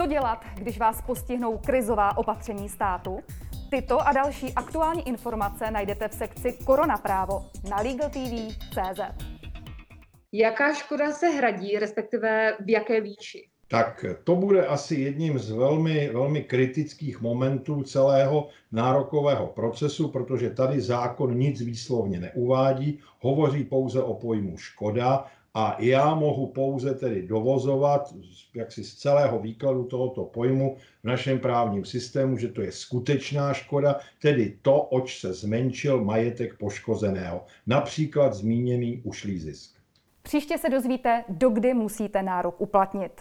Co dělat, když vás postihnou krizová opatření státu? Tyto a další aktuální informace najdete v sekci Koronaprávo na LegalTV.cz. Jaká škoda se hradí, respektive v jaké výši? tak to bude asi jedním z velmi, velmi kritických momentů celého nárokového procesu, protože tady zákon nic výslovně neuvádí, hovoří pouze o pojmu škoda a já mohu pouze tedy dovozovat jaksi z celého výkladu tohoto pojmu v našem právním systému, že to je skutečná škoda, tedy to, oč se zmenšil majetek poškozeného, například zmíněný ušlý zisk. Příště se dozvíte, dokdy musíte nárok uplatnit.